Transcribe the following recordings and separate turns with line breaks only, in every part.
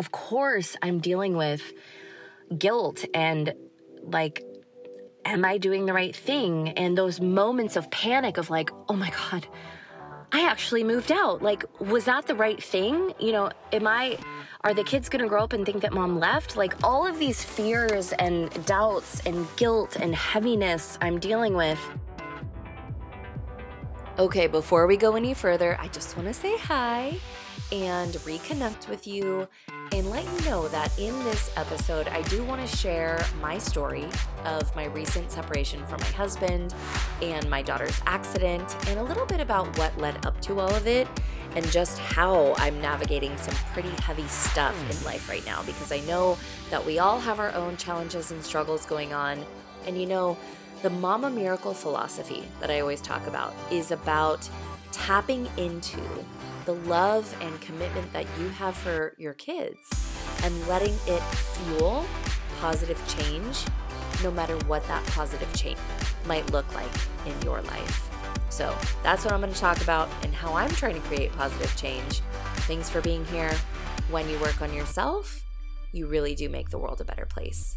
of course, I'm dealing with guilt and like, am I doing the right thing? And those moments of panic of like, oh my God, I actually moved out. Like, was that the right thing? You know, am I, are the kids gonna grow up and think that mom left? Like, all of these fears and doubts and guilt and heaviness I'm dealing with. Okay, before we go any further, I just wanna say hi and reconnect with you and let you know that in this episode, I do want to share my story of my recent separation from my husband and my daughter's accident, and a little bit about what led up to all of it, and just how I'm navigating some pretty heavy stuff in life right now because I know that we all have our own challenges and struggles going on. And you know, the Mama Miracle philosophy that I always talk about is about tapping into the love and commitment that you have for your kids and letting it fuel positive change, no matter what that positive change might look like in your life. So that's what I'm going to talk about and how I'm trying to create positive change. Thanks for being here. When you work on yourself, you really do make the world a better place.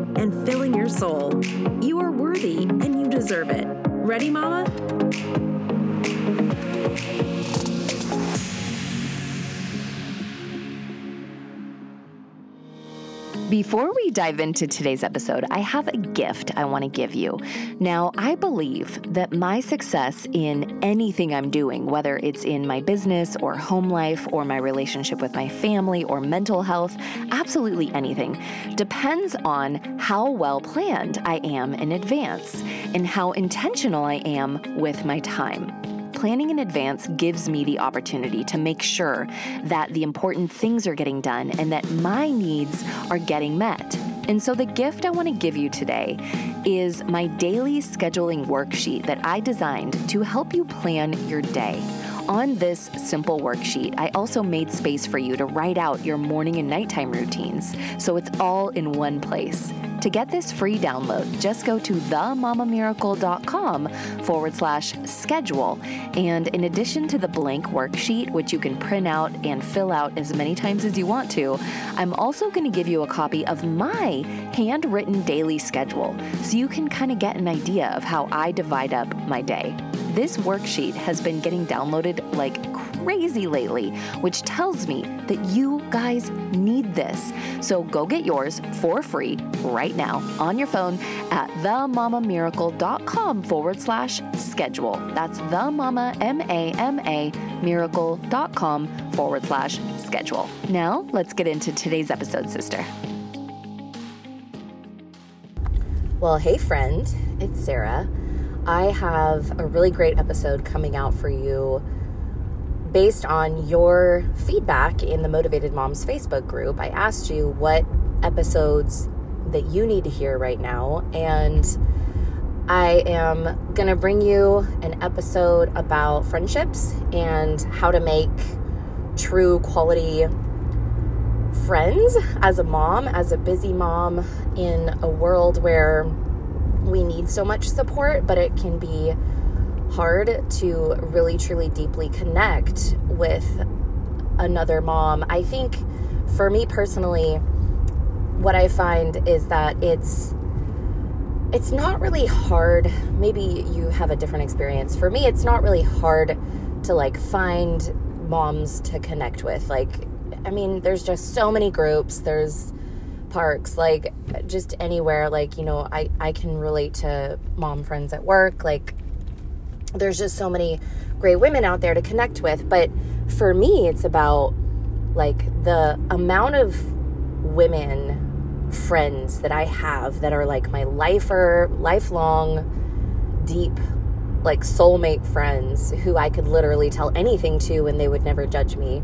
and filling your soul. You are worthy and you deserve it. Ready, Mama?
Before we dive into today's episode, I have a gift I want to give you. Now, I believe that my success in anything I'm doing, whether it's in my business or home life or my relationship with my family or mental health, absolutely anything, depends on how well planned I am in advance and how intentional I am with my time planning in advance gives me the opportunity to make sure that the important things are getting done and that my needs are getting met. And so, the gift I want to give you today is my daily scheduling worksheet that I designed to help you plan your day. On this simple worksheet, I also made space for you to write out your morning and nighttime routines, so it's all in one place. To get this free download, just go to themamamiracle.com forward slash schedule. And in addition to the blank worksheet, which you can print out and fill out as many times as you want to, I'm also going to give you a copy of my handwritten daily schedule so you can kind of get an idea of how I divide up my day. This worksheet has been getting downloaded like crazy lately, which tells me that you guys need this. So go get yours for free right now on your phone at themamamiracle.com forward slash schedule. That's the mama, miracle.com forward slash schedule. Now let's get into today's episode, sister. Well, hey, friend, it's Sarah. I have a really great episode coming out for you based on your feedback in the Motivated Moms Facebook group. I asked you what episodes that you need to hear right now, and I am going to bring you an episode about friendships and how to make true quality friends as a mom, as a busy mom in a world where we need so much support, but it can be hard to really, truly, deeply connect with another mom. I think for me personally, what I find is that it's it's not really hard. Maybe you have a different experience. For me, it's not really hard to like find moms to connect with. Like I mean, there's just so many groups. There's parks, like just anywhere. Like, you know, I, I can relate to mom friends at work. Like, there's just so many great women out there to connect with. But for me, it's about like the amount of women friends that I have that are like my lifer, lifelong, deep, like soulmate friends who I could literally tell anything to and they would never judge me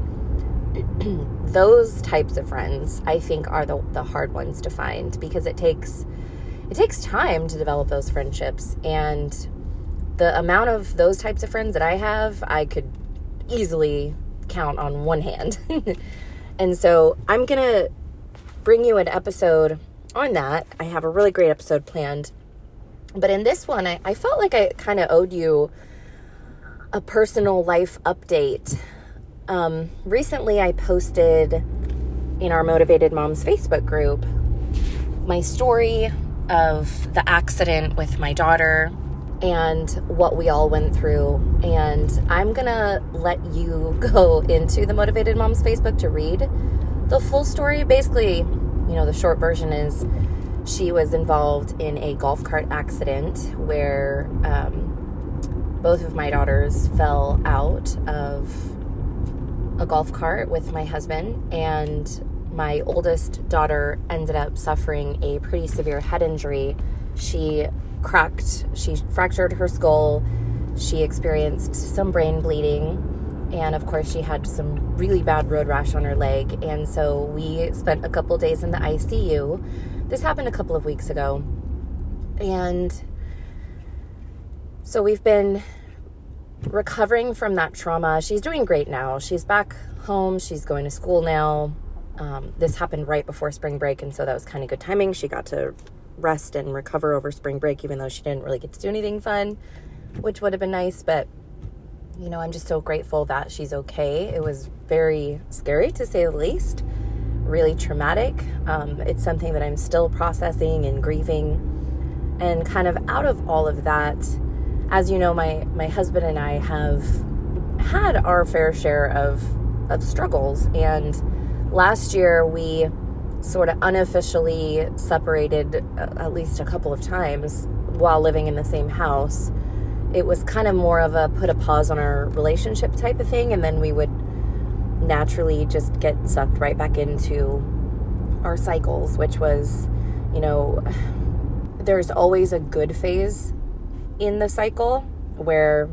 those types of friends I think are the, the hard ones to find because it takes it takes time to develop those friendships and the amount of those types of friends that I have I could easily count on one hand. and so I'm going to bring you an episode on that. I have a really great episode planned. But in this one, I, I felt like I kind of owed you a personal life update. Um, recently, I posted in our Motivated Moms Facebook group my story of the accident with my daughter and what we all went through. And I'm gonna let you go into the Motivated Moms Facebook to read the full story. Basically, you know, the short version is she was involved in a golf cart accident where um, both of my daughters fell out of a golf cart with my husband, and my oldest daughter ended up suffering a pretty severe head injury. She cracked, she fractured her skull, she experienced some brain bleeding, and of course, she had some really bad road rash on her leg. And so we spent a couple days in the ICU. This happened a couple of weeks ago. And so we've been recovering from that trauma. She's doing great now. She's back home, she's going to school now. Um, this happened right before spring break, and so that was kind of good timing. She got to rest and recover over spring break, even though she didn't really get to do anything fun, which would have been nice. But, you know, I'm just so grateful that she's okay. It was very scary to say the least, really traumatic. Um, it's something that I'm still processing and grieving. And kind of out of all of that, as you know, my, my husband and I have had our fair share of, of struggles. And last year we sort of unofficially separated uh, at least a couple of times while living in the same house. It was kind of more of a put a pause on our relationship type of thing, and then we would naturally just get sucked right back into our cycles, which was, you know, there's always a good phase in the cycle where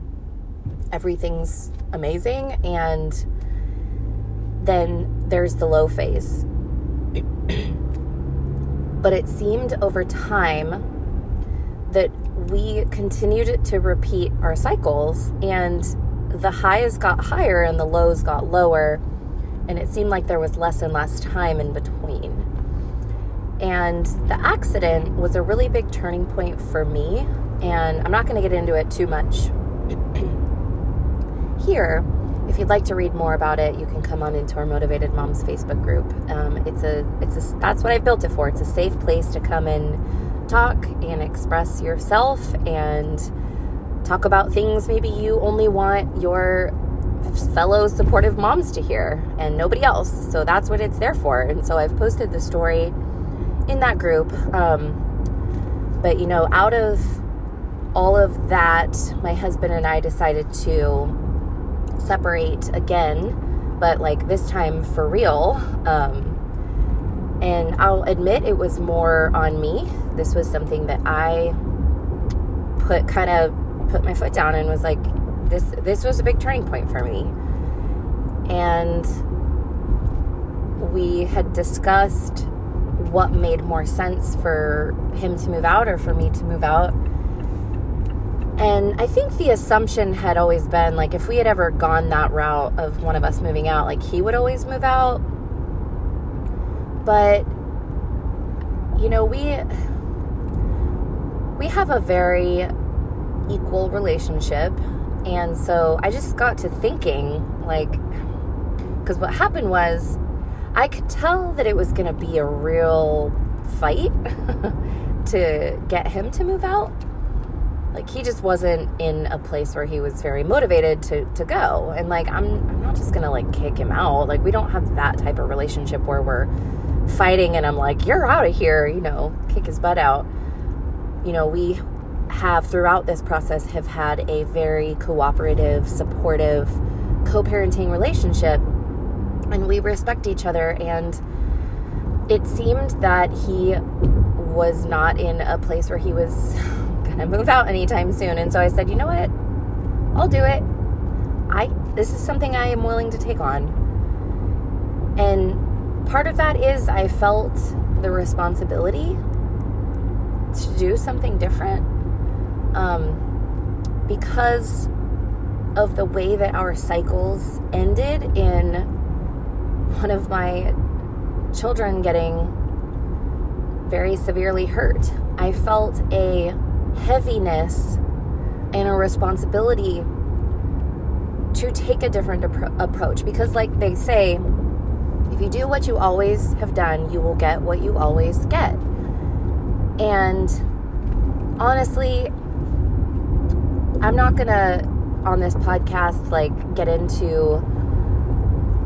everything's amazing, and then there's the low phase. But it seemed over time that we continued to repeat our cycles and the highs got higher and the lows got lower and it seemed like there was less and less time in between. And the accident was a really big turning point for me and i'm not going to get into it too much here if you'd like to read more about it, you can come on into our Motivated Moms Facebook group. Um, it's a, it's a, that's what I've built it for. It's a safe place to come and talk and express yourself and talk about things maybe you only want your fellow supportive moms to hear and nobody else. So that's what it's there for. And so I've posted the story in that group. Um, but you know, out of all of that, my husband and I decided to separate again, but like this time for real. Um, and I'll admit it was more on me. This was something that I put kind of put my foot down and was like, this this was a big turning point for me. And we had discussed what made more sense for him to move out or for me to move out and I think the assumption had always been like if we had ever gone that route of one of us moving out, like he would always move out. But you know, we we have a very equal relationship. And so I just got to thinking like cuz what happened was I could tell that it was going to be a real fight to get him to move out like he just wasn't in a place where he was very motivated to to go. And like i'm i'm not just gonna like kick him out. Like we don't have that type of relationship where we're fighting and i'm like you're out of here you know kick his butt out. You know we have throughout this process have had a very cooperative supportive co-parenting relationship and we respect each other. And it seemed that he was not in a place where he was to move out anytime soon. And so I said, you know what? I'll do it. I this is something I am willing to take on. And part of that is I felt the responsibility to do something different um, because of the way that our cycles ended in one of my children getting very severely hurt. I felt a heaviness and a responsibility to take a different appro- approach because, like they say, if you do what you always have done, you will get what you always get. And honestly, I'm not gonna on this podcast like get into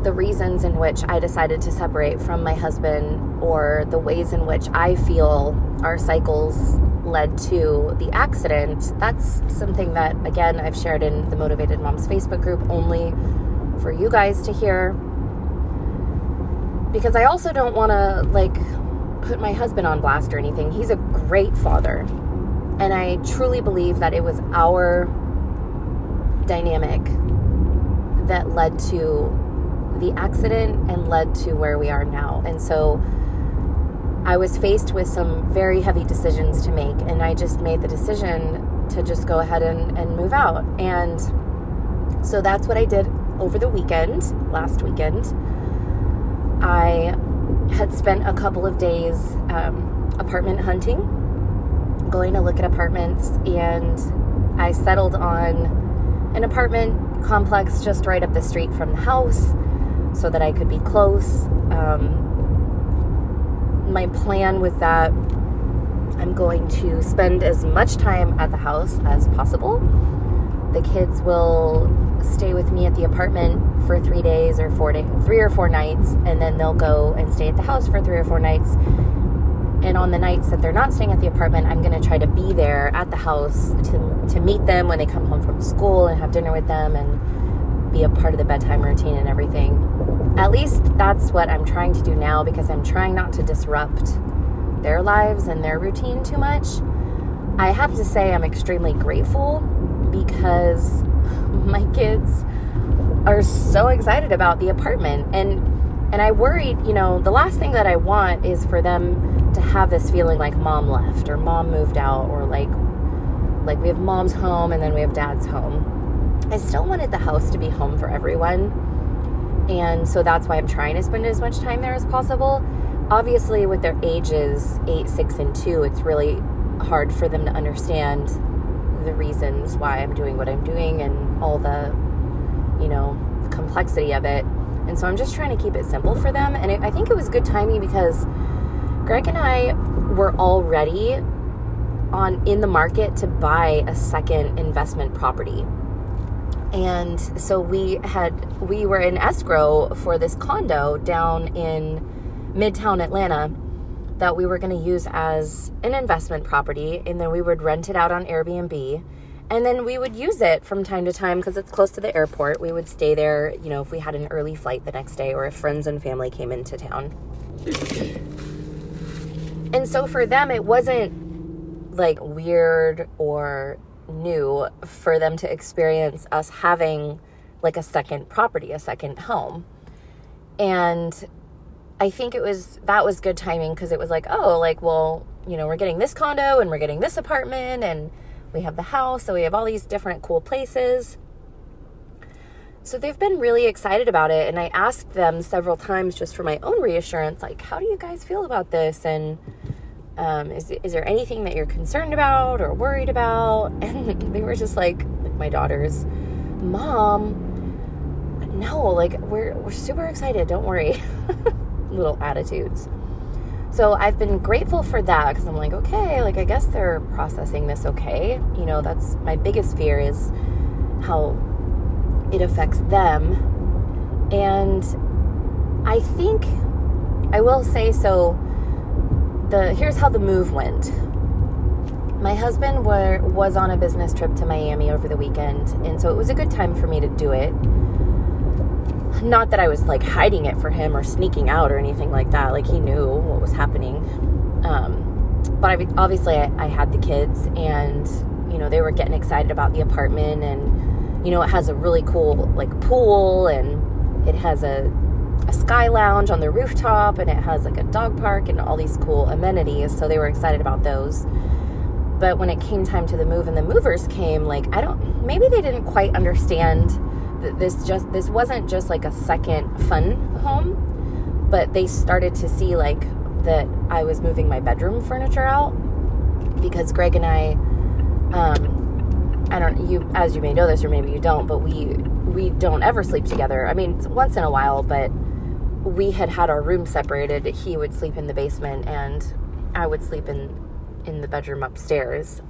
the reasons in which I decided to separate from my husband or the ways in which I feel our cycles led to the accident, that's something that, again, I've shared in the Motivated Moms Facebook group only for you guys to hear. Because I also don't want to, like, put my husband on blast or anything. He's a great father. And I truly believe that it was our dynamic that led to the accident and led to where we are now. And so I was faced with some very heavy decisions to make, and I just made the decision to just go ahead and, and move out. And so that's what I did over the weekend, last weekend. I had spent a couple of days um, apartment hunting, going to look at apartments, and I settled on an apartment complex just right up the street from the house so that I could be close. Um, my plan was that I'm going to spend as much time at the house as possible. The kids will stay with me at the apartment for three days or four days, three or four nights, and then they'll go and stay at the house for three or four nights. And on the nights that they're not staying at the apartment, I'm going to try to be there at the house to, to meet them when they come home from school and have dinner with them and be a part of the bedtime routine and everything at least that's what I'm trying to do now because I'm trying not to disrupt their lives and their routine too much. I have to say, I'm extremely grateful because my kids are so excited about the apartment and and I worried, you know, the last thing that I want is for them to have this feeling like mom left or mom moved out or like like we have mom's home and then we have dad's home. I still wanted the house to be home for everyone and so that's why I'm trying to spend as much time there as possible. Obviously, with their ages, eight, six, and two, it's really hard for them to understand the reasons why I'm doing what I'm doing and all the, you know, the complexity of it. And so I'm just trying to keep it simple for them. And it, I think it was good timing because Greg and I were already on in the market to buy a second investment property and so we had we were in escrow for this condo down in midtown atlanta that we were going to use as an investment property and then we would rent it out on airbnb. And then we would use it from time to time because it's close to the airport. We would stay there you know if we had an early flight the next day or if friends and family came into town. And so for them it wasn't like weird or new for them to experience us having like a second property, a second home. And I think it was that was good timing because it was like, oh, like, well, you know, we're getting this condo and we're getting this apartment and we have the house, so we have all these different cool places. So they've been really excited about it. And I asked them several times just for my own reassurance, like, how do you guys feel about this? And um, is, is there anything that you're concerned about or worried about? And they were just like, like my daughters, Mom, no, like we're, we're super excited. Don't worry. Little attitudes. So I've been grateful for that because I'm like, okay, like I guess they're processing this okay. You know, that's my biggest fear is how it affects them. And I think I will say so the here's how the move went. My husband were, was on a business trip to Miami over the weekend, and so it was a good time for me to do it. Not that I was like hiding it for him or sneaking out or anything like that. Like he knew what was happening. Um, but I, obviously, I, I had the kids, and you know they were getting excited about the apartment, and you know it has a really cool like pool, and it has a a sky lounge on the rooftop and it has like a dog park and all these cool amenities. So they were excited about those. But when it came time to the move and the movers came, like I don't maybe they didn't quite understand that this just this wasn't just like a second fun home, but they started to see like that I was moving my bedroom furniture out because Greg and I um I don't you as you may know this or maybe you don't, but we we don't ever sleep together. I mean, once in a while, but we had had our room separated. He would sleep in the basement and I would sleep in in the bedroom upstairs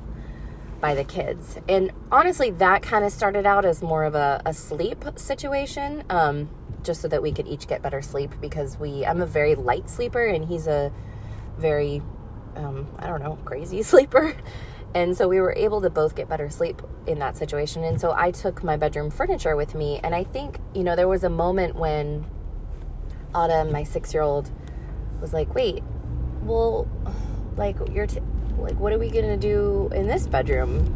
by the kids. And honestly, that kind of started out as more of a, a sleep situation, um, just so that we could each get better sleep because we, I'm a very light sleeper and he's a very, um, I don't know, crazy sleeper. And so we were able to both get better sleep in that situation. And so I took my bedroom furniture with me. And I think, you know, there was a moment when Autumn, my six year old, was like, wait, well, like, you're, t- like, what are we to do in this bedroom?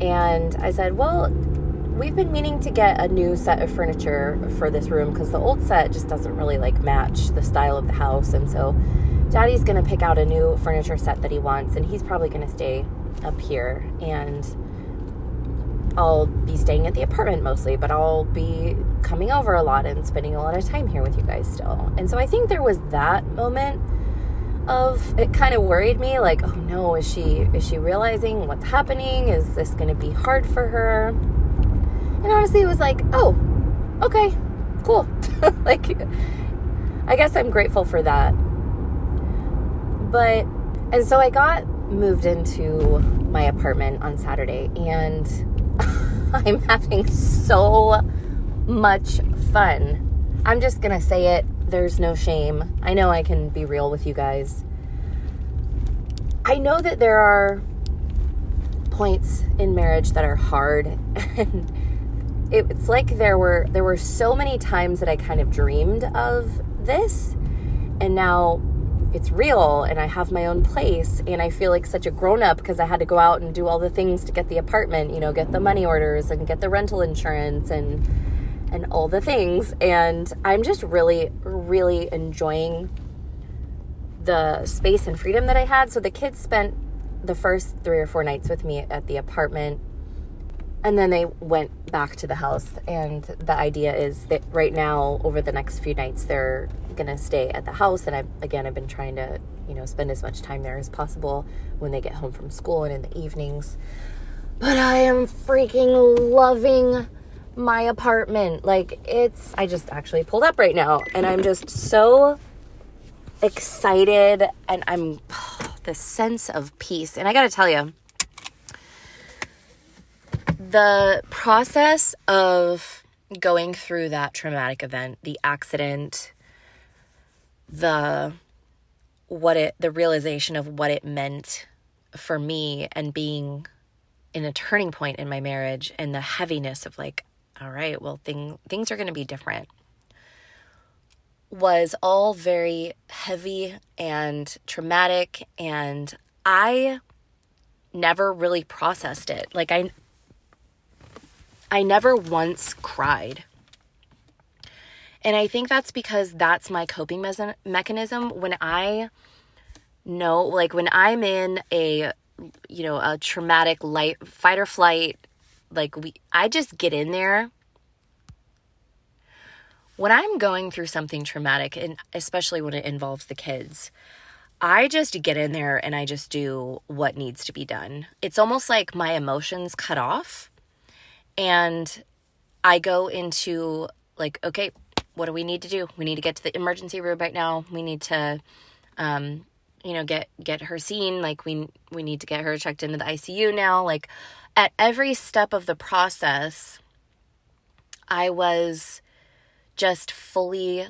And I said, well, we've been meaning to get a new set of furniture for this room because the old set just doesn't really like match the style of the house. And so daddy's going to pick out a new furniture set that he wants and he's probably going to stay up here and I'll be staying at the apartment mostly, but I'll be coming over a lot and spending a lot of time here with you guys still. And so I think there was that moment of it kind of worried me like, oh no, is she is she realizing what's happening? Is this going to be hard for her? And honestly, it was like, oh, okay, cool. like I guess I'm grateful for that. But and so I got moved into my apartment on Saturday and I'm having so much fun. I'm just going to say it. There's no shame. I know I can be real with you guys. I know that there are points in marriage that are hard and it's like there were there were so many times that I kind of dreamed of this and now it's real and I have my own place and I feel like such a grown up because I had to go out and do all the things to get the apartment, you know, get the money orders and get the rental insurance and and all the things and I'm just really really enjoying the space and freedom that I had. So the kids spent the first 3 or 4 nights with me at the apartment and then they went back to the house and the idea is that right now over the next few nights they're gonna stay at the house. And i again i've been trying to you know spend as much time there as possible when they get home from school and in the evenings. But i am freaking loving my apartment. Like it's i just actually pulled up right now and i'm just so excited and i'm oh, the sense of peace. And i gotta tell you the process of going through that traumatic event, the accident, the what it the realization of what it meant for me and being in a turning point in my marriage and the heaviness of like all right, well thing, things are going to be different was all very heavy and traumatic and I never really processed it. Like I I never once cried. And I think that's because that's my coping me- mechanism when I know like when I'm in a you know, a traumatic light fight or flight like we I just get in there when I'm going through something traumatic and especially when it involves the kids, I just get in there and I just do what needs to be done. It's almost like my emotions cut off and I go into like, okay, what do we need to do? We need to get to the emergency room right now. We need to, um, you know, get get her seen. Like we we need to get her checked into the ICU now. Like at every step of the process, I was just fully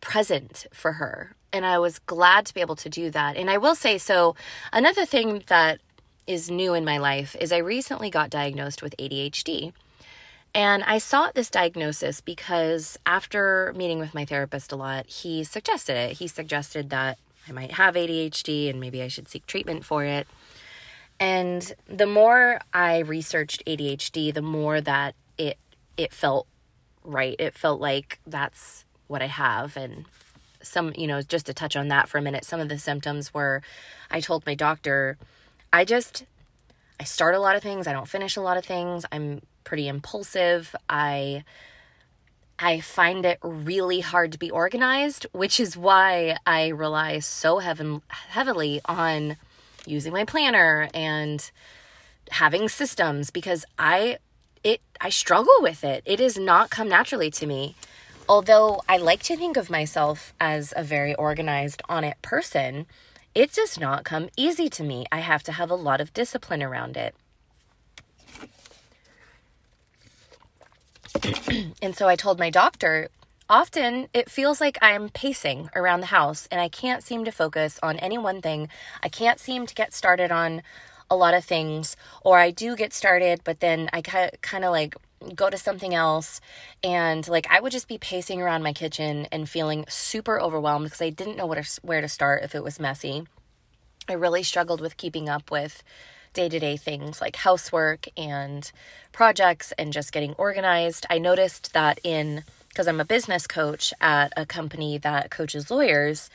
present for her. And I was glad to be able to do that. And I will say so another thing that is new in my life is I recently got diagnosed with ADHD. And I sought this diagnosis because after meeting with my therapist a lot, he suggested it. He suggested that I might have ADHD and maybe I should seek treatment for it. And the more I researched ADHD, the more that it it felt right. It felt like that's what I have. And some, you know, just to touch on that for a minute, some of the symptoms were I told my doctor, I just, I start a lot of things, I don't finish a lot of things, I'm pretty impulsive. I, I find it really hard to be organized, which is why I rely so heaven, heavily on using my planner and having systems because I it I struggle with it. It does not come naturally to me. Although I like to think of myself as a very organized, on it person, it does not come easy to me. I have to have a lot of discipline around it. and so I told my doctor, often it feels like I'm pacing around the house and I can't seem to focus on any one thing. I can't seem to get started on a lot of things, or I do get started, but then I kind of like go to something else and like I would just be pacing around my kitchen and feeling super overwhelmed because I didn't know where to, where to start if it was messy. I really struggled with keeping up with day-to-day things like housework and projects and just getting organized. I noticed that in because I'm a business coach at a company that coaches lawyers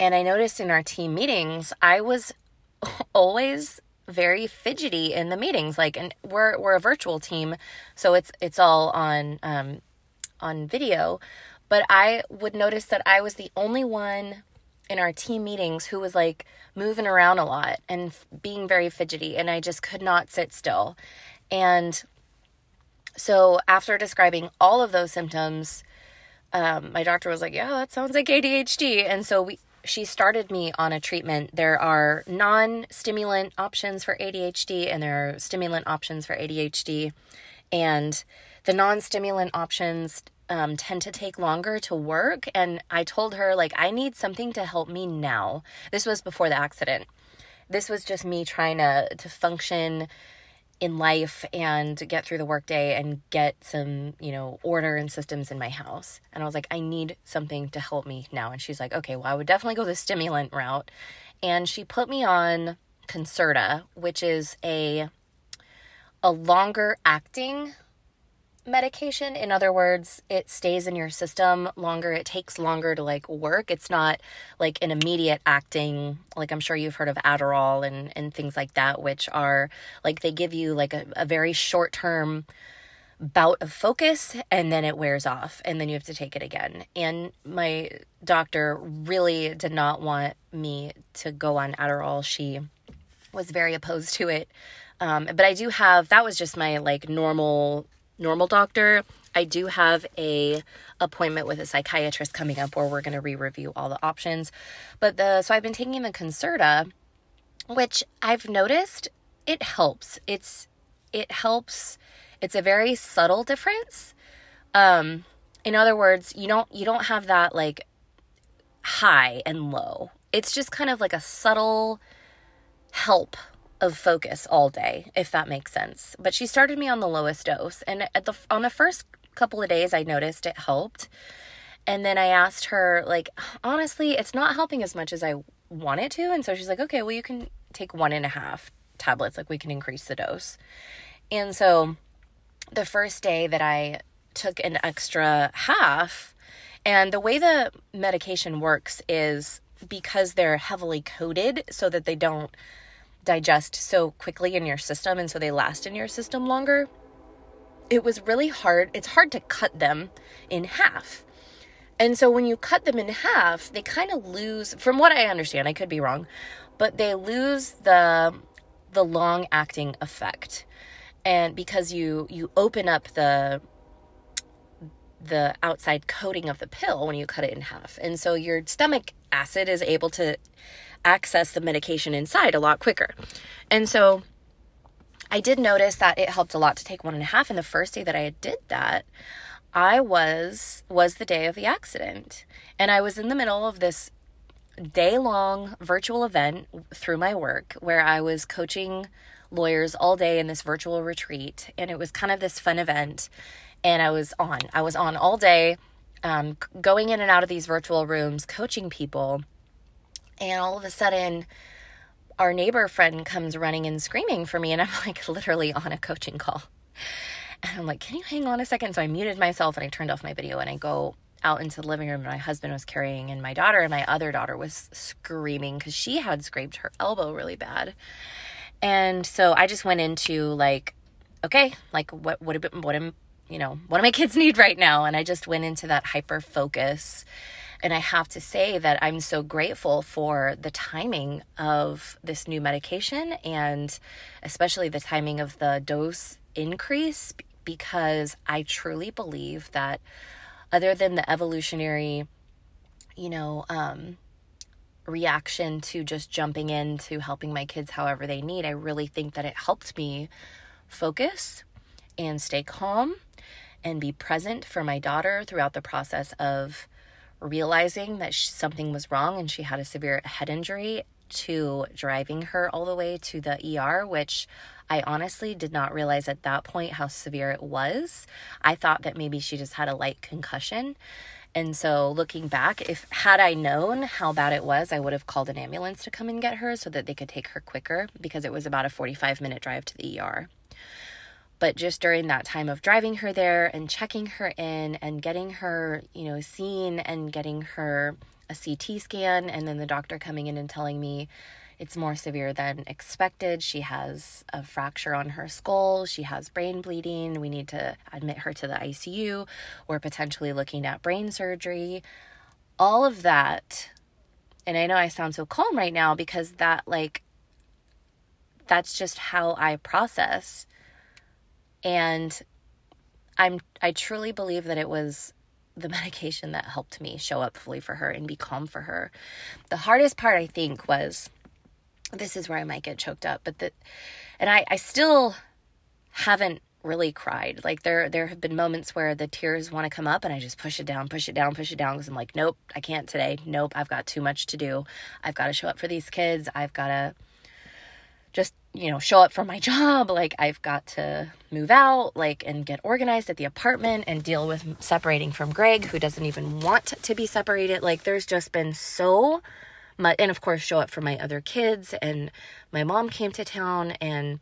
and I noticed in our team meetings I was always very fidgety in the meetings like and we're we're a virtual team so it's it's all on um on video. But i would notice that i was the only one in our team meetings who was like moving around a lot and being very fidgety and i just could not sit still. And so after describing all of those symptoms um, my doctor was like yeah that sounds like adhd and so we she started me on a treatment. There are non stimulant options for ADHD and there are stimulant options for ADHD. And the non stimulant options um, tend to take longer to work. And I told her, like, I need something to help me now. This was before the accident. This was just me trying to, to function in life and get through the workday and get some, you know, order and systems in my house. And I was like, I need something to help me now. And she's like, okay, well, I would definitely go the stimulant route. And she put me on Concerta, which is a a longer acting medication. In other words, it stays in your system longer. It takes longer to like work. It's not like an immediate acting, like I'm sure you've heard of Adderall and, and things like that, which are like they give you like a, a very short term bout of focus and then it wears off and then you have to take it again. And my doctor really did not want me to go on Adderall. She was very opposed to it. Um, but I do have that was just my like normal normal doctor, I do have a appointment with a psychiatrist coming up where we're going to re-review all the options. But the so I've been taking the Concerta, which I've noticed it helps. It's it helps. It's a very subtle difference. Um in other words, you don't you don't have that like high and low. It's just kind of like a subtle help of focus all day, if that makes sense. But she started me on the lowest dose, and at the on the first couple of days, I noticed it helped. And then I asked her, like, honestly, it's not helping as much as I want it to. And so she's like, okay, well, you can take one and a half tablets, like, we can increase the dose. And so the first day that I took an extra half, and the way the medication works is because they're heavily coated so that they don't digest so quickly in your system and so they last in your system longer, it was really hard. It's hard to cut them in half. And so when you cut them in half, they kind of lose from what I understand, I could be wrong, but they lose the the long acting effect. And because you you open up the the outside coating of the pill when you cut it in half. And so your stomach acid is able to access the medication inside a lot quicker. And so I did notice that it helped a lot to take one and a half. And the first day that I did that, I was was the day of the accident. And I was in the middle of this day long virtual event through my work where I was coaching lawyers all day in this virtual retreat. And it was kind of this fun event. And I was on. I was on all day, um, going in and out of these virtual rooms, coaching people and all of a sudden, our neighbor friend comes running and screaming for me, and I'm like literally on a coaching call. And I'm like, can you hang on a second? So I muted myself and I turned off my video and I go out into the living room. And my husband was carrying and my daughter, and my other daughter was screaming because she had scraped her elbow really bad. And so I just went into like, okay, like what what what am you know what do my kids need right now? And I just went into that hyper focus. And I have to say that I'm so grateful for the timing of this new medication and especially the timing of the dose increase because I truly believe that other than the evolutionary, you know, um, reaction to just jumping into helping my kids however they need, I really think that it helped me focus and stay calm and be present for my daughter throughout the process of realizing that she, something was wrong and she had a severe head injury to driving her all the way to the ER, which I honestly did not realize at that point how severe it was. I thought that maybe she just had a light concussion. And so looking back, if had I known how bad it was, I would have called an ambulance to come and get her so that they could take her quicker because it was about a 45 minute drive to the ER. But just during that time of driving her there and checking her in and getting her, you know, seen and getting her a CT scan and then the doctor coming in and telling me it's more severe than expected. She has a fracture on her skull. She has brain bleeding. We need to admit her to the ICU. We're potentially looking at brain surgery. All of that. And I know I sound so calm right now because that, like, that's just how I process. And I'm I truly believe that it was the medication that helped me show up fully for her and be calm for her. The hardest part I think was this is where I might get choked up, but that, and I, I still haven't really cried. Like there, there have been moments where the tears want to come up and I just push it down, push it down, push it down. Cause I'm like, nope, I can't today. Nope. I've got too much to do. I've got to show up for these kids. I've got to just, you know, show up for my job. Like I've got to move out, like, and get organized at the apartment and deal with separating from Greg, who doesn't even want to be separated. Like there's just been so my and of course show up for my other kids and my mom came to town and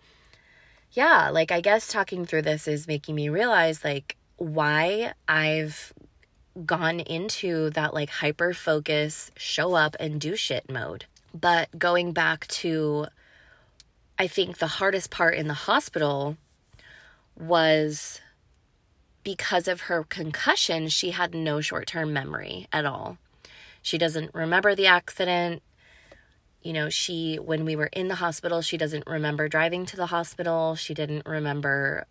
yeah, like I guess talking through this is making me realize like why I've gone into that like hyper focus, show up and do shit mode. But going back to I think the hardest part in the hospital was because of her concussion, she had no short term memory at all. She doesn't remember the accident. You know, she, when we were in the hospital, she doesn't remember driving to the hospital. She didn't remember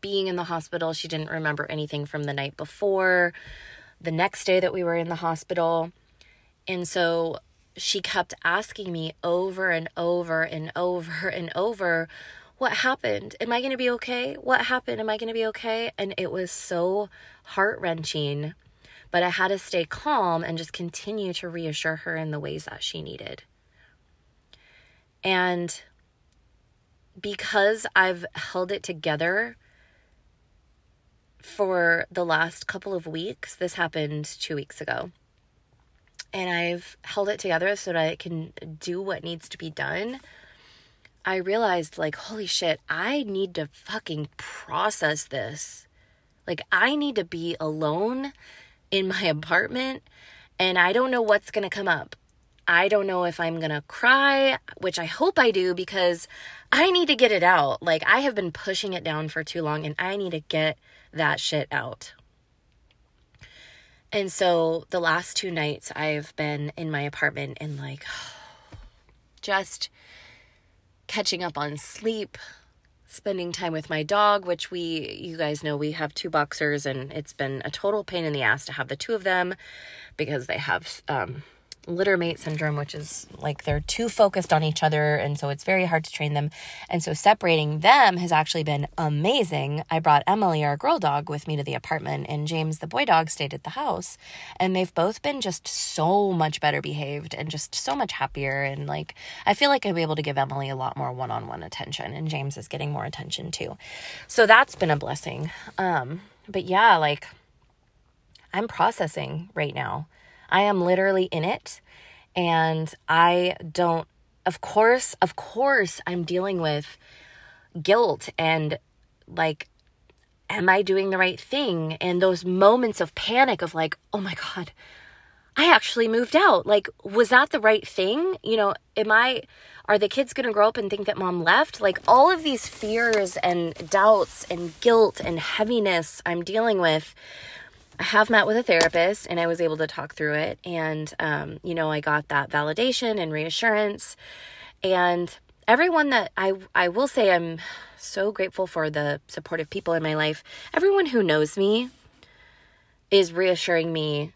being in the hospital. She didn't remember anything from the night before, the next day that we were in the hospital. And so she kept asking me over and over and over and over, What happened? Am I going to be okay? What happened? Am I going to be okay? And it was so heart wrenching but I had to stay calm and just continue to reassure her in the ways that she needed. And because I've held it together for the last couple of weeks, this happened two weeks ago. And I've held it together so that I can do what needs to be done. I realized, like, holy shit, I need to fucking process this. Like, I need to be alone in my apartment and I don't know what's to come up. I don't know if I'm to cry, which I hope I do because I need to get it out. Like, I have been pushing it down for too long and I need to get that shit out. And so the last two nights I've been in my apartment and like just catching up on sleep, spending time with my dog, which we, you guys know, we have two boxers, and it's been a total pain in the ass to have the two of them because they have um, littermate syndrome, which is like they're too focused on each other. And so it's very hard to train them. And so separating them has actually been amazing. I brought Emily, our girl dog, with me to the apartment, and James, the boy dog, stayed at the house. And they've both been just so much better behaved and just so much happier. And like, I feel like be able to give Emily a lot more one on one attention, and James is getting more attention too. So that's been a blessing. Um, but yeah, like, I'm processing right now. I am literally in it and I don't of course, of course I'm dealing with guilt and like am I doing the right thing? And those moments of panic of like, oh my God, I actually moved out. Like, was that the right thing? You know, am I, are the kids going to grow up and think that mom left? Like, all of these fears and doubts and guilt and heaviness I'm dealing with. I have met with a therapist and I was able to talk through it. And, um, you know, I got that validation and reassurance. And everyone that I, I will say I'm so grateful for the supportive people in my life. Everyone who knows me is reassuring me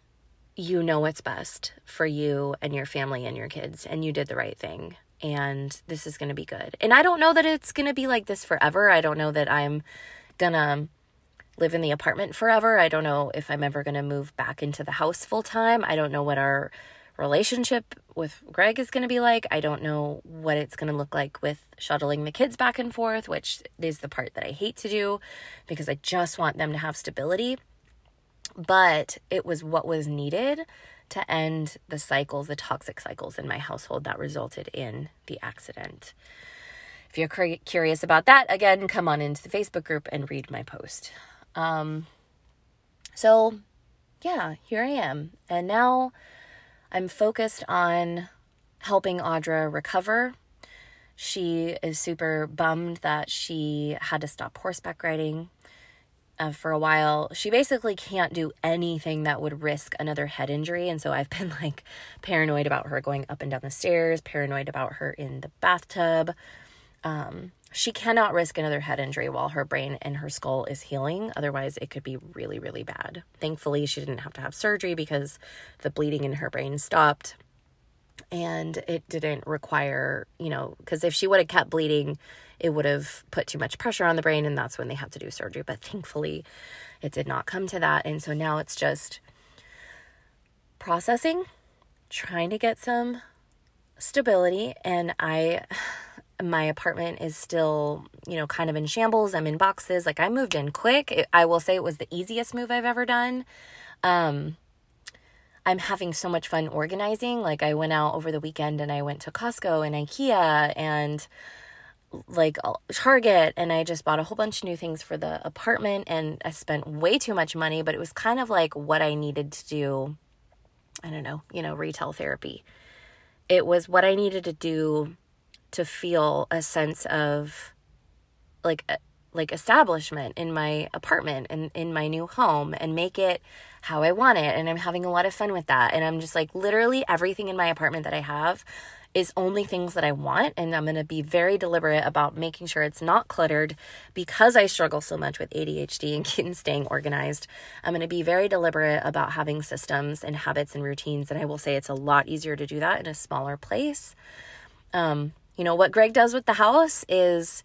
you know what's best for you and your family and your kids, and you did the right thing. And this is going to be good. And I don't know that it's going to be like this forever. I don't know that I'm going to live in the apartment forever. I don't know if I'm ever going to move back into the house full time. I don't know what our relationship with Greg is going to be like. I don't know what it's going to look like with shuttling the kids back and forth, which is the part that I hate to do because I just want them to have stability. But it was what was needed to end the cycles, the toxic cycles in my household that resulted in the accident. If you're curious about that, again, come on into the Facebook group and read my post. Um, so, yeah, here I am. And now I'm focused on helping Audra recover. She is super bummed that she had to stop horseback riding uh, for a while. She basically can't do anything that would risk another head injury. And so I've been like paranoid about her going up and down the stairs, paranoid about her in the bathtub. Um, she cannot risk another head injury while her brain and her skull is healing. Otherwise, it could be really, really bad. Thankfully, she didn't have to have surgery because the bleeding in her brain stopped. And it didn't require, you know, because if she would have kept bleeding, it would have put too much pressure on the brain, and that's when they have to do surgery. But thankfully, it did not come to that. And so now it's just processing, trying to get some stability. And I my apartment is still, you know, kind of in shambles. I'm in boxes. Like I moved in quick. It, I will say it was the easiest move I've ever done. Um, I'm having so much fun organizing. Like I went out over the weekend and I went to Costco and IKEA and like Target and I just bought a whole bunch of new things for the apartment and I spent way too much money, but it was kind of like what I needed to do. I don't know, you know, retail therapy. It was what I needed to do to feel a sense of like like establishment in my apartment and in my new home and make it how I want it and I'm having a lot of fun with that and I'm just like literally everything in my apartment that I have is only things that I want and I'm going to be very deliberate about making sure it's not cluttered because I struggle so much with ADHD and staying organized. I'm going to be very deliberate about having systems and habits and routines and I will say it's a lot easier to do that in a smaller place. Um, you know, what Greg does with the house is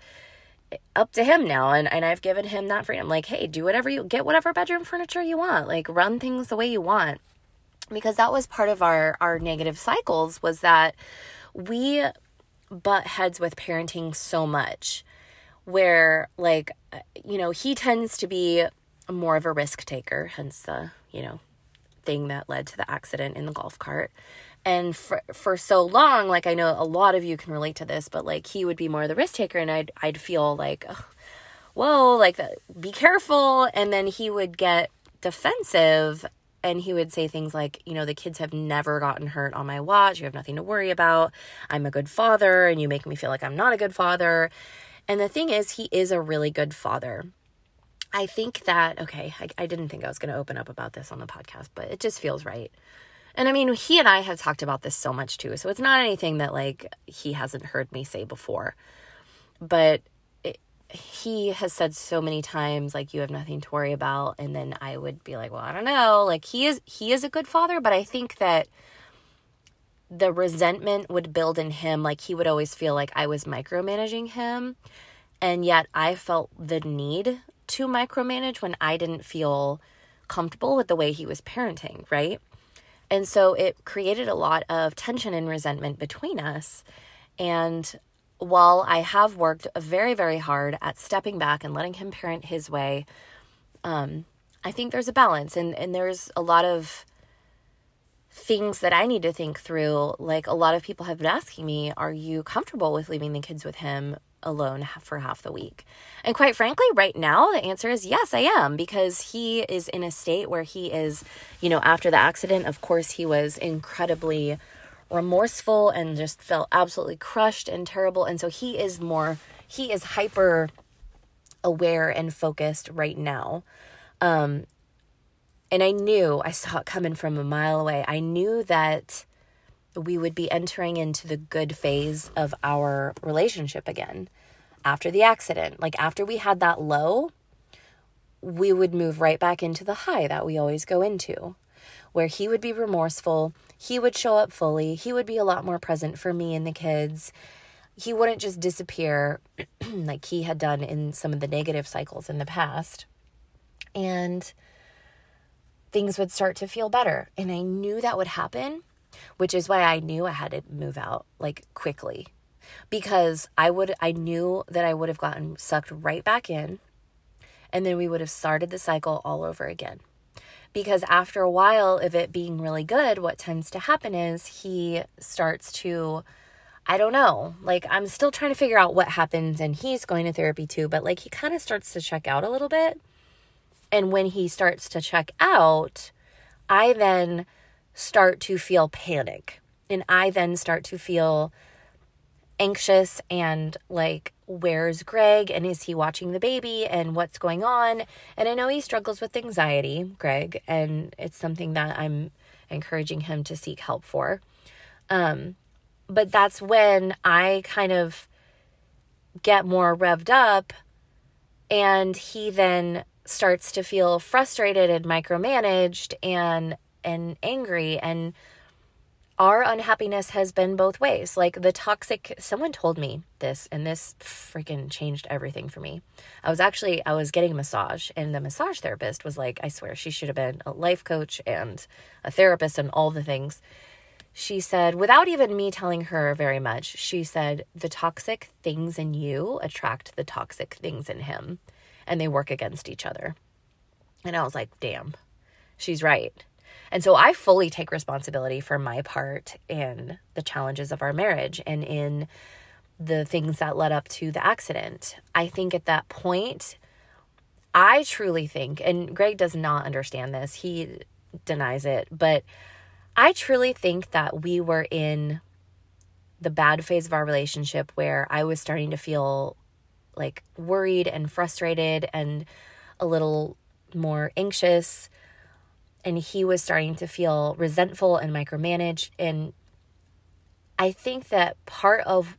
up to him now and, and I've given him that freedom. Like, hey, do whatever you get whatever bedroom furniture you want. Like run things the way you want. Because that was part of our our negative cycles was that we butt heads with parenting so much where like you know, he tends to be more of a risk taker, hence the, you know, thing that led to the accident in the golf cart and for for so long like i know a lot of you can relate to this but like he would be more the risk taker and i'd i'd feel like whoa like uh, be careful. And then he would get defensive and he would say things like you know the kids have never gotten hurt on my watch. You have nothing to worry about. I'm a good father and you make me feel like i'm not a good father. And the thing is he is a really good father. I think that okay i, I didn't think i was going to open up about this on the podcast but it just feels right and I mean, he and I have talked about this so much too. So it's not anything that like he hasn't heard me say before. But it, he has said so many times like you have nothing to worry about and then I would be like, "Well, I don't know." Like he is he is a good father, but I think that the resentment would build in him like he would always feel like I was micromanaging him. And yet I felt the need to micromanage when I didn't feel comfortable with the way he was parenting, right? And so it created a lot of tension and resentment between us. And while I have worked very, very hard at stepping back and letting him parent his way, um, I think there's a balance and, and there's a lot of things that I need to think through. Like a lot of people have been asking me, are you comfortable with leaving the kids with him alone for half the week? And quite frankly, right now, the answer is yes, I am, because he is in a state where he is, you know, after the accident, of course, he was incredibly remorseful and just felt absolutely crushed and terrible. And so he is more, he is hyper aware and focused right now. Um, and I knew, I saw it coming from a mile away. I knew that we would be entering into the good phase of our relationship again after the accident. Like after we had that low, we would move right back into the high that we always go into, where he would be remorseful, he would show up fully, he would be a lot more present for me and the kids. He wouldn't just disappear like he had done in some of the negative cycles in the past. And things would start to feel better. And I knew that would happen which is why I knew I had to move out like quickly because I would I knew that I would have gotten sucked right back in and then we would have started the cycle all over again. Because after a while of it being really good, what tends to happen is he starts to I don't know. Like I'm still trying to figure out what happens and he's going to therapy too, but like he kind of starts to check out a little bit. And when he starts to check out, I then start to feel panic. And I then start to feel anxious and like, where's Greg? And is he watching the baby? And what's going on? And I know he struggles with anxiety, Greg, and it's something that I'm encouraging him to seek help for. Um, but that's when I kind of get more revved up and he then starts to feel frustrated and micromanaged and and angry and our unhappiness has been both ways. Like the toxic, someone told me this, and this freaking changed everything for me. I was actually, I was getting a massage, and the massage therapist was like, I swear, she should have been a life coach and a therapist and all the things. She said, without even me telling her very much, she said, the toxic things in you attract the toxic things in him, and they work against each other. And I was like, damn, she's right. And so I fully take responsibility for my part in the challenges of our marriage and in the things that led up to the accident. I think at that point, I truly think, and Greg does not understand this, he denies it, but I truly think that we were in the bad phase of our relationship where I was starting to feel like worried and frustrated and a little more anxious and he was starting to feel resentful and micromanaged. And i think that part of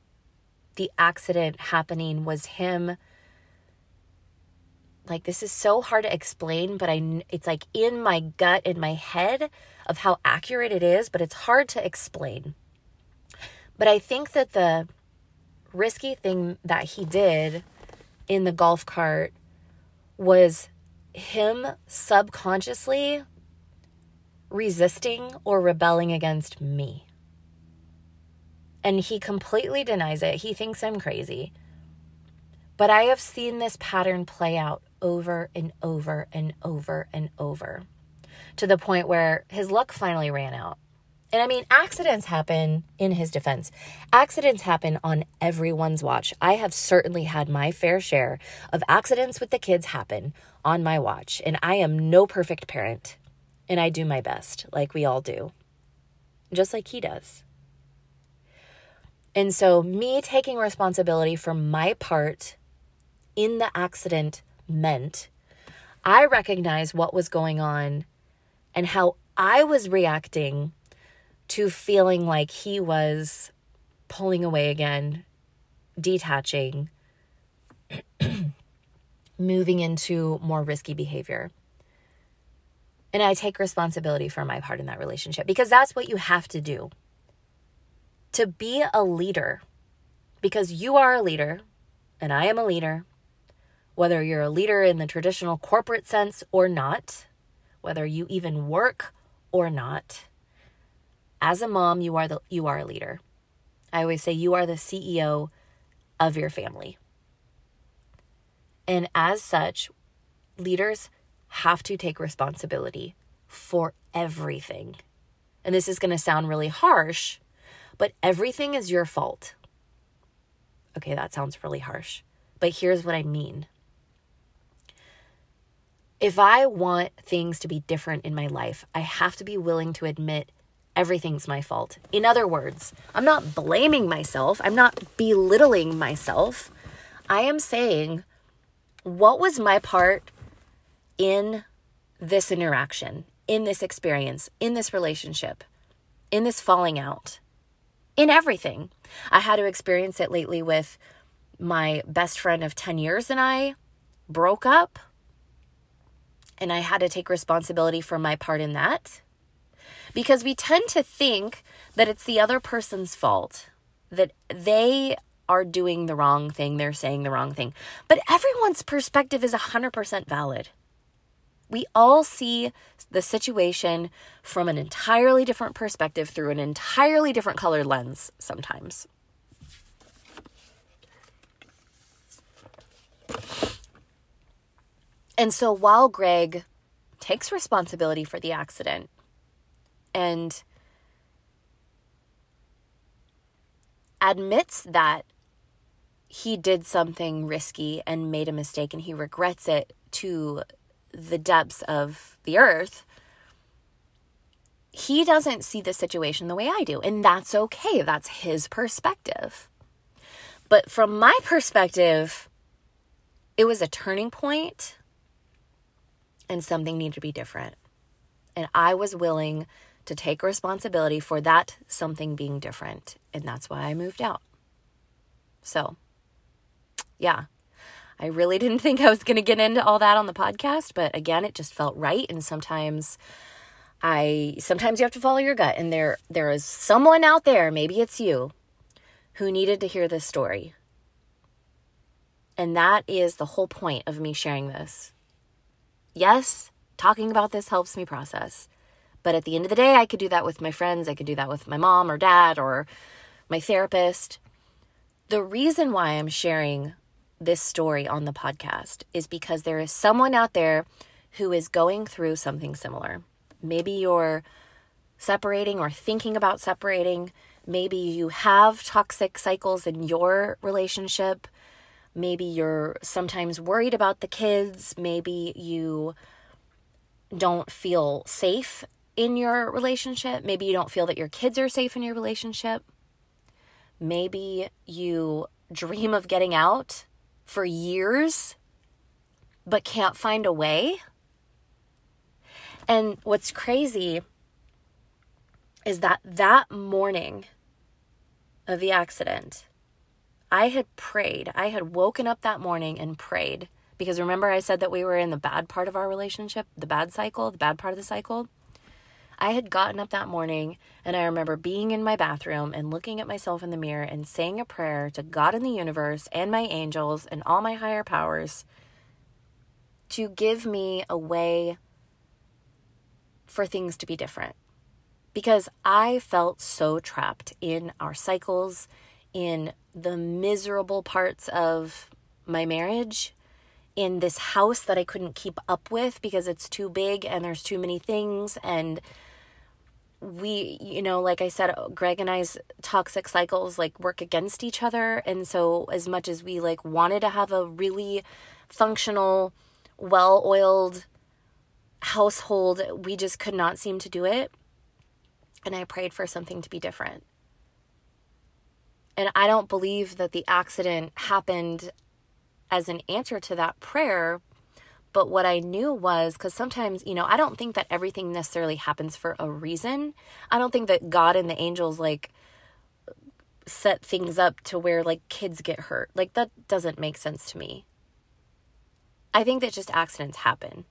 the accident happening was him like this is so hard to explain but i it's like in my gut in my head of how accurate it is but it's hard to explain. But i think that the risky thing that he did in the golf cart was him subconsciously resisting or rebelling against me. And he completely denies it. He thinks I'm crazy. But I have seen this pattern play out over and over and over and over to the point where his luck finally ran out. And I mean, accidents happen in his defense. Accidents happen on everyone's watch. I have certainly had my fair share of accidents with the kids happen on my watch, and I am no perfect parent. And I do my best, like we all do, just like he does. And so, me taking responsibility for my part in the accident meant I recognized what was going on and how I was reacting to feeling like he was pulling away again, detaching, moving into more risky behavior. And I take responsibility for my part in that relationship because that's what you have to do. To be a leader, because you are a leader and I am a leader, whether you're a leader in the traditional corporate sense or not, whether you even work or not, as a mom, you are the you are a leader. I always say you are the CEO of your family. And as such, leaders have to take responsibility for everything. And this is going to sound really harsh, but everything is your fault. Okay, that sounds really harsh. But here's what I mean. If I want things to be different in my life, I have to be willing to admit everything's my fault. In other words, I'm not blaming myself, I'm not belittling myself. I am saying, what was my part in this interaction, in this experience, in this relationship, in this falling out, in everything? I had to experience it lately with my best friend of 10 years and I broke up and I had to take responsibility for my part in that. Because we tend to think that it's the other person's fault, that they are doing the wrong thing, they're saying the wrong thing. But everyone's perspective is 100% valid. We all see the situation from an entirely different perspective through an entirely different colored lens sometimes. And so while Greg takes responsibility for the accident and admits that he did something risky and made a mistake and he regrets it to the depths of the earth, he doesn't see the situation the way I do. And that's okay. That's his perspective. But from my perspective, it was a turning point and something needed to be different. And I was willing to take responsibility for that something being different. And that's why I moved out. So, yeah, I really didn't think I was going to get into all that on the podcast, but again, it just felt right. And sometimes I, sometimes you have to follow your gut. And there, there is someone out there, maybe it's you, who needed to hear this story. And that is the whole point of me sharing this yes, talking about this helps me process. But at the end of the day, I could do that with my friends. I could do that with my mom or dad or my therapist. The reason why I'm sharing this story on the podcast is because there is someone out there who is going through something similar. Maybe you're separating or thinking about separating. Maybe you have toxic cycles in your relationship. Maybe you're sometimes worried about the kids. Maybe you don't feel safe in your relationship. Maybe you don't feel that your kids are safe in your relationship. Maybe you dream of getting out for years but can't find a way. And what's crazy is that that morning of the accident, I had prayed. I had woken up that morning and prayed because remember I said that we were in the bad part of our relationship, the bad cycle, the bad part of the cycle. I had gotten up that morning and I remember being in my bathroom and looking at myself in the mirror and saying a prayer to God in the universe and my angels and all my higher powers to give me a way for things to be different. Because I felt so trapped in our cycles, in the miserable parts of my marriage, in this house that I couldn't keep up with because it's too big and there's too many things. And we, you know, like I said, Greg and I's toxic cycles like work against each other. And so, as much as we like wanted to have a really functional, well oiled household, we just could not seem to do it. And I prayed for something to be different. And I don't believe that the accident happened as an answer to that prayer. But what I knew was because sometimes, you know, I don't think that everything necessarily happens for a reason. I don't think that God and the angels like set things up to where like kids get hurt. Like that doesn't make sense to me. I think that just accidents happen.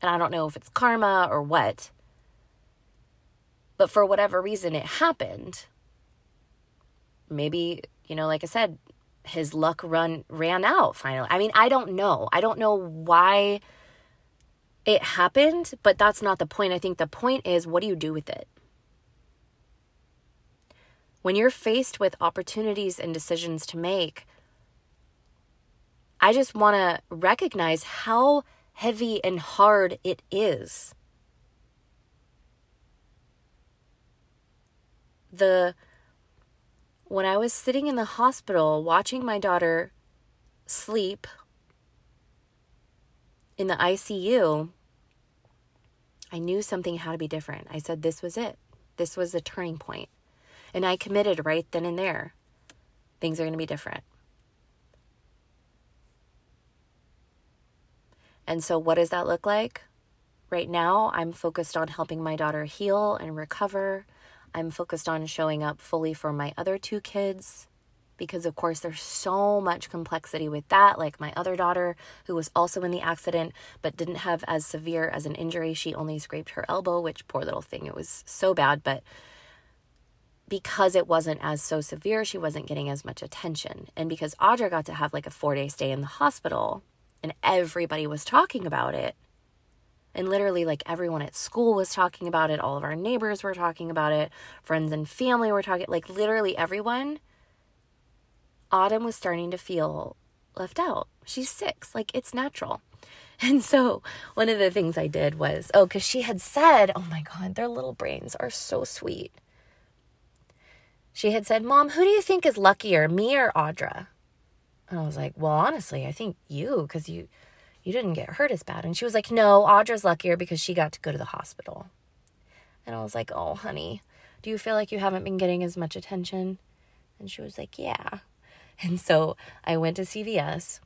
And I don't know if it's karma or what. But for whatever reason, it happened maybe, you know, like I said, his luck run ran out finally. I mean, I don't know. I don't know why it happened, but that's not the point. I think the point is what do you do with it? When you're faced with opportunities and decisions to make, I just want to recognize how heavy and hard it is. The when I was sitting in the hospital watching my daughter sleep in the ICU, I knew something had to be different. I said, This was it. This was the turning point. And I committed right then and there. Things are going to be different. And so, what does that look like? Right now, I'm focused on helping my daughter heal and recover. I'm focused on showing up fully for my other two kids because, of course, there's so much complexity with that. Like my other daughter, who was also in the accident but didn't have as severe as an injury. She only scraped her elbow, which poor little thing, it was so bad. But because it wasn't as so severe, she wasn't getting as much attention. And because Audra got to have like a four day stay in the hospital and everybody was talking about it, and literally, like everyone at school was talking about it, all of our neighbors were talking about it, friends and family were talking, like literally everyone. Autumn was starting to feel left out. She's six, like it's natural. And so, one of the things I did was, oh, because she had said, oh my God, their little brains are so sweet. She had said, Mom, who do you think is luckier, me or Audra? And I was like, Well, honestly, I think you, because you you didn't get hurt as bad. And she was like, No, Audra's luckier because she got to go to the hospital. And I was like, Oh, honey, do you feel like you haven't been getting as much attention? And she was like, Yeah. And so I went to CVS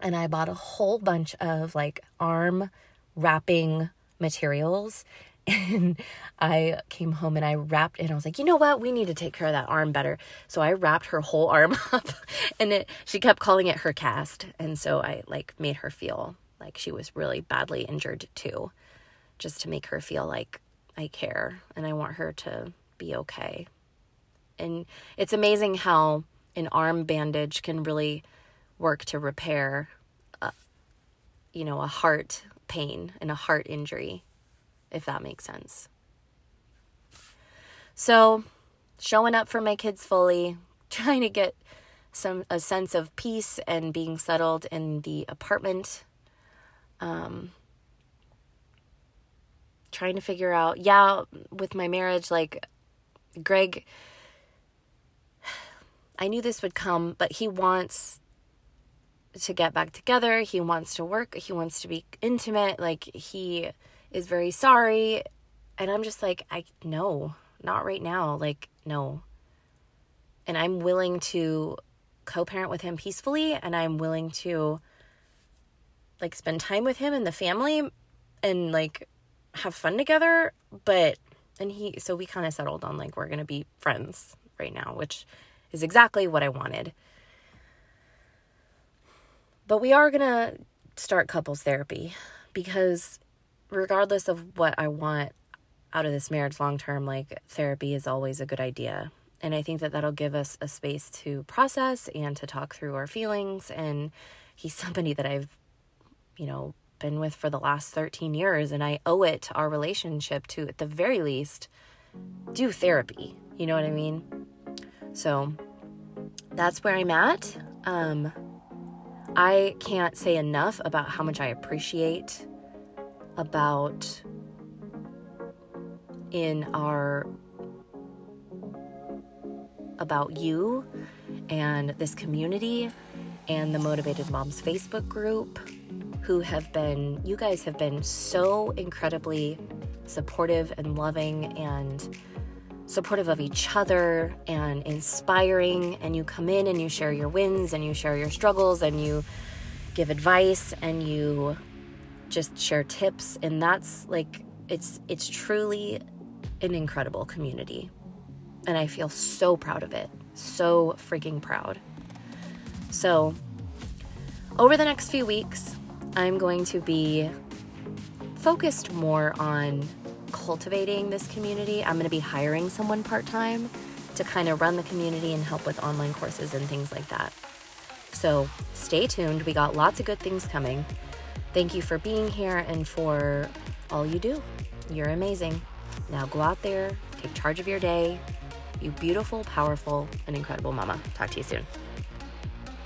and I bought a whole bunch of like arm wrapping materials and I came home and I wrapped and I was like, you know what? We need to take care of that arm better. So I wrapped her whole arm up and it she kept calling it her cast. And so I like made her feel like she was really badly injured too. Just to make her feel like I care and I want her to be okay. And it's amazing how an arm bandage can really work to repair a, you know, a heart pain and a heart injury if that makes sense. So, showing up for my kids fully, trying to get some a sense of peace and being settled in the apartment. Um, trying to figure out, yeah, with my marriage, like Greg, I knew this would come, but he wants to get back together. He wants to work. He wants to be intimate. Like, he is very sorry. And I'm just like, I no, not right now. Like, no. And I'm willing to co parent with him peacefully and I'm willing to like spend time with him and the family and like have fun together. But, and he, so we kind of settled on like, we're going to be friends right now, which is exactly what I wanted. But we are going to start couples therapy because regardless of what I want out of this marriage long term, like therapy is always a good idea. And I think that that'll give us a space to process and to talk through our feelings. And he's somebody that I've, you know, been with for the last 13 years. And I owe it to our relationship to, at the very least, do therapy. You know what I mean? So that's where I'm at. Um, I can't say enough about how much I appreciate about in our about you and this community and the motivated moms facebook group who have been you guys have been so incredibly supportive and loving and supportive of each other and inspiring. And you come in and you share your wins and you share your struggles and you give advice and you just share tips and that's like it's it's truly an incredible community and I feel so proud of it. So freaking proud. So, over the next few weeks, I'm going to be focused more on cultivating this community. I'm going to be hiring someone part time to kind of run the community and help with online courses and things like that. So, stay tuned. We got lots of good things coming. Thank you for being here and for all you do. You're amazing. Now go out there, take charge of your day. You beautiful, powerful, and incredible mama. Talk to you soon.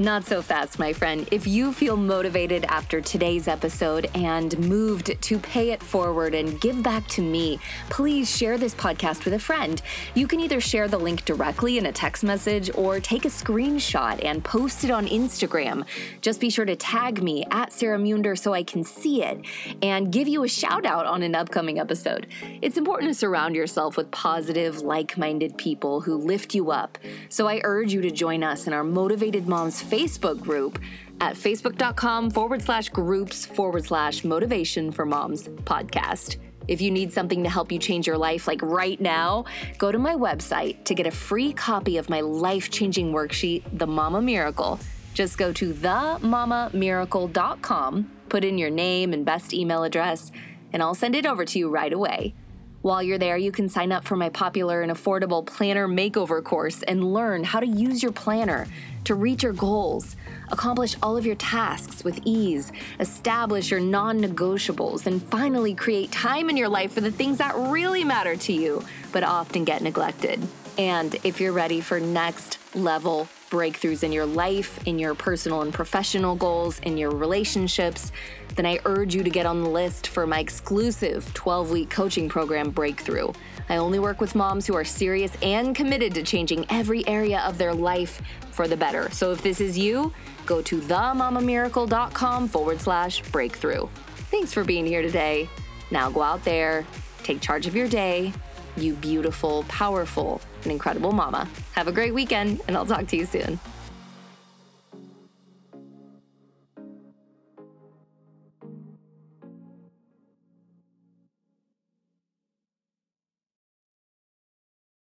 Not so fast, my friend. If you feel motivated after today's episode and moved to pay it forward and give back to me, please share this podcast with a friend. You can either share the link directly in a text message or take a screenshot and post it on Instagram. Just be sure to tag me at Sarah Munder so I can see it and give you a shout out on an upcoming episode. It's important to surround yourself with positive, like minded people who lift you up. So I urge you to join us in our Motivated Moms Facebook group at facebook.com forward slash groups forward slash motivation for moms podcast. If you need something to help you change your life, like right now, go to my website to get a free copy of my life changing worksheet, The Mama Miracle. Just go to themamamiracle.com, put in your name and best email address, and I'll send it over to you right away. While you're there, you can sign up for my popular and affordable planner makeover course and learn how to use your planner to reach your goals, accomplish all of your tasks with ease, establish your non negotiables, and finally create time in your life for the things that really matter to you, but often get neglected. And if you're ready for next level breakthroughs in your life, in your personal and professional goals, in your relationships, then I urge you to get on the list for my exclusive 12 week coaching program, Breakthrough. I only work with moms who are serious and committed to changing every area of their life for the better. So if this is you, go to themamamiracle.com forward slash breakthrough. Thanks for being here today. Now go out there, take charge of your day. You beautiful, powerful, and incredible mama. Have a great weekend, and I'll talk to you soon.